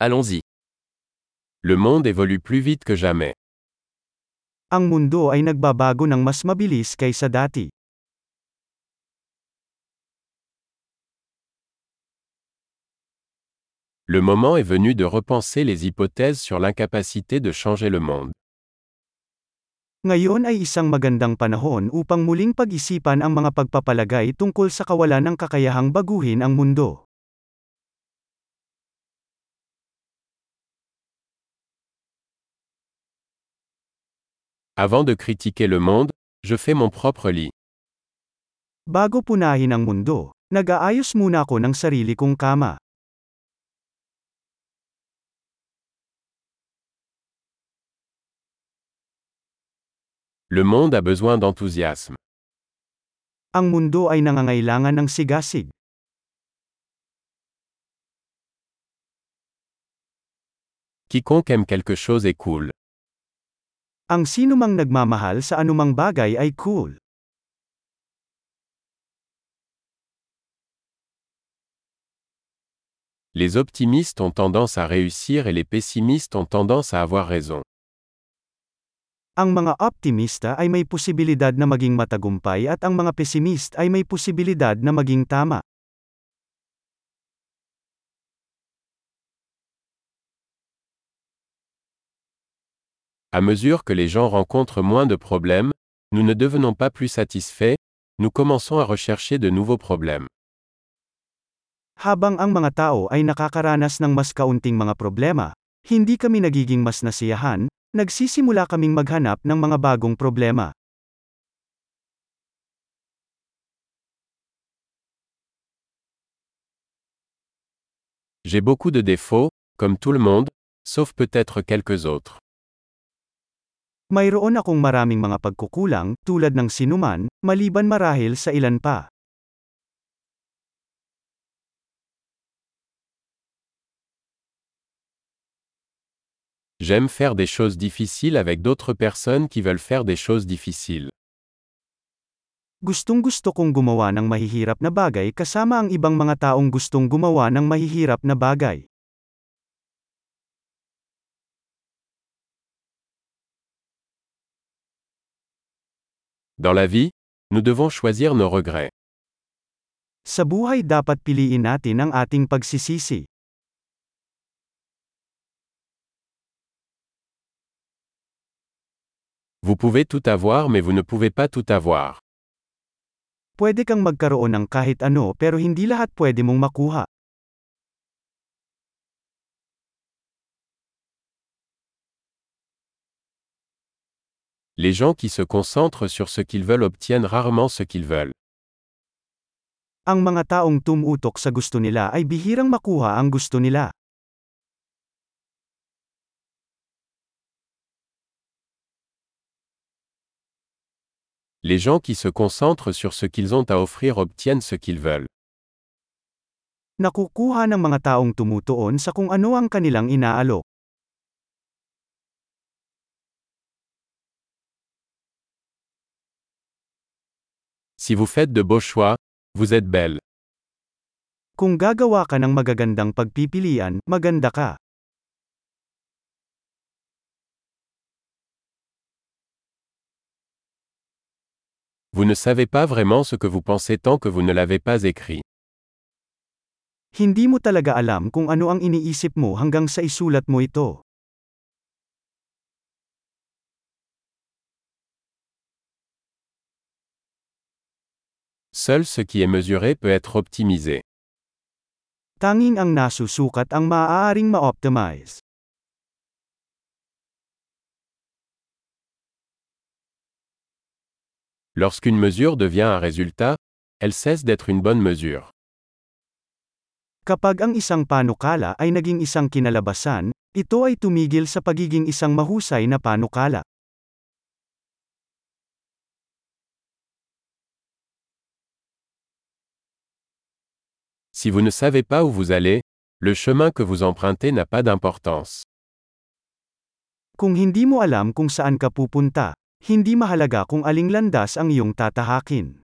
Allons-y. Le monde évolue plus vite que jamais. Ang mundo ay nagbabago ng mas mabilis kaysa dati. Le moment est venu de repenser les hypothèses sur l'incapacité de changer le monde. Ngayon ay isang magandang panahon upang muling pag-isipan ang mga pagpapalagay tungkol sa kawalan ng kakayahang baguhin ang mundo. Avant de critiquer le monde, je fais mon propre lit. Bago punahin ang mundo, nag-aayos muna ako ng sarili kong kama. Le monde a besoin d'enthousiasme. Ang mundo ay nangangailangan ng sigasig. Quiconque aime quelque chose est cool. Ang sinumang nagmamahal sa anumang bagay ay cool. Les optimistes ont tendance à réussir et les pessimistes ont tendance à avoir raison. Ang mga optimista ay may posibilidad na maging matagumpay at ang mga pesimist ay may posibilidad na maging tama. À mesure que les gens rencontrent moins de problèmes, nous ne devenons pas plus satisfaits, nous commençons à rechercher de nouveaux problèmes. Habang ang mga tao ay nakakaranas ng mas kaunting mga problema, hindi kami nagiging mas nasiyahan, nagsisimula kaming maghanap ng mga bagong problema. J'ai beaucoup de défauts, comme tout le monde, sauf peut-être quelques autres. Mayroon akong maraming mga pagkukulang, tulad ng sinuman, maliban marahil sa ilan pa. J'aime faire des choses difficiles avec d'autres personnes qui veulent faire des choses difficiles. Gustong gusto kong gumawa ng mahihirap na bagay kasama ang ibang mga taong gustong gumawa ng mahihirap na bagay. Dans la vie, nous devons choisir nos regrets. Sa buhay dapat piliin natin ang ating pagsisisi. Vous pouvez tout avoir mais vous ne pouvez pas tout avoir. Pwede kang magkaroon ng kahit ano pero hindi lahat pwede mong makuha. Les gens qui se concentrent sur ce qu'ils veulent obtiennent rarement ce qu'ils veulent. Ang mga taong tumutok sa gusto nila ay bihirang makuha ang gusto nila. Les gens qui se concentrent sur ce qu'ils ont à offrir obtiennent ce qu'ils veulent. Nakukuha ng mga taong tumutuon sa kung ano ang kanilang inaalok. Si vous faites de beaux choix, vous êtes belle. Kung gagawa ka ng magagandang pagpipilian, maganda ka. Vous ne savez pas vraiment ce que vous pensez tant que vous ne l'avez pas écrit. Hindi mo talaga alam kung ano ang iniisip mo hanggang sa isulat mo ito. Seul ce qui est mesuré peut être optimisé. Tanging ang nasusukat ang maaaring ma-optimize. Lorsqu'une mesure devient un résultat, elle cesse d'être une bonne mesure. Kapag ang isang panukala ay naging isang kinalabasan, ito ay tumigil sa pagiging isang mahusay na panukala. Si vous ne savez pas où vous allez, le chemin que vous empruntez n'a pas d'importance. Kung hindi mo alam kung saan ka pupunta, hindi mahalaga kung aling landas ang iyong tatahakin.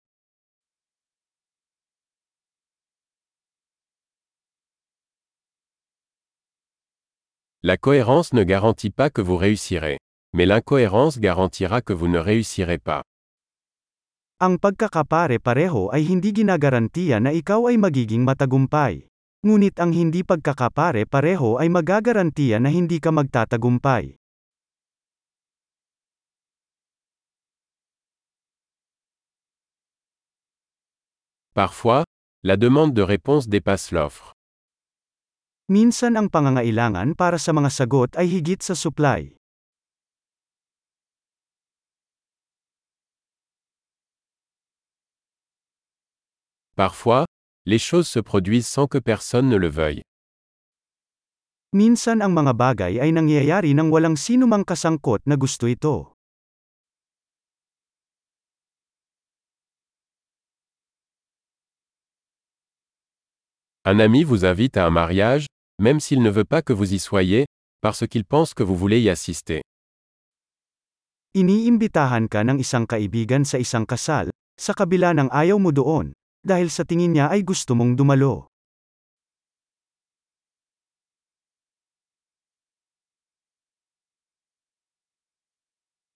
La cohérence ne garantit pas que vous réussirez. Mais l'incohérence garantira que vous ne réussirez pas. Ang pagkakapare-pareho ay hindi ginagarantiya na ikaw ay magiging matagumpay. Ngunit ang hindi pagkakapare-pareho ay magagarantiya na hindi ka magtatagumpay. Parfois, la demande de réponse dépasse l'offre. Minsan ang pangangailangan para sa mga sagot ay higit sa supply. Parfois, les choses se produisent sans que personne ne le veuille. Minsan ang mga bagay ay nangyayari nang walang sinumang kasangkot na gusto ito. Un ami vous invite à un mariage, même s'il ne veut pas que vous y soyez, parce qu'il pense que vous voulez y assister. Iniimbitahan ka ng isang kaibigan sa isang kasal, sa kabila ng ayaw mo doon, dahil sa tingin niya ay gusto mong dumalo.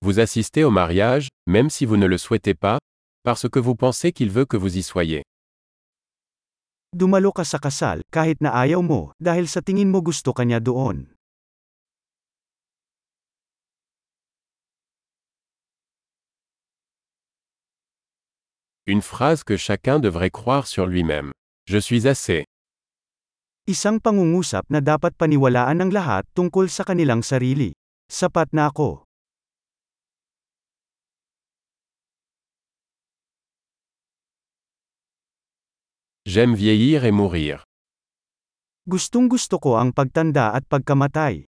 Vous assistez au mariage, même si vous ne le souhaitez pas, parce que vous pensez qu'il veut que vous y soyez. Dumalo ka sa kasal, kahit na ayaw mo, dahil sa tingin mo gusto ka niya doon. Une phrase que chacun devrait croire sur lui-même. Je suis assez. Isang pangungusap na dapat paniwalaan ng lahat tungkol sa kanilang sarili. Sapat na ako. J'aime vieillir et mourir. Gustong gusto ko ang pagtanda at pagkamatay.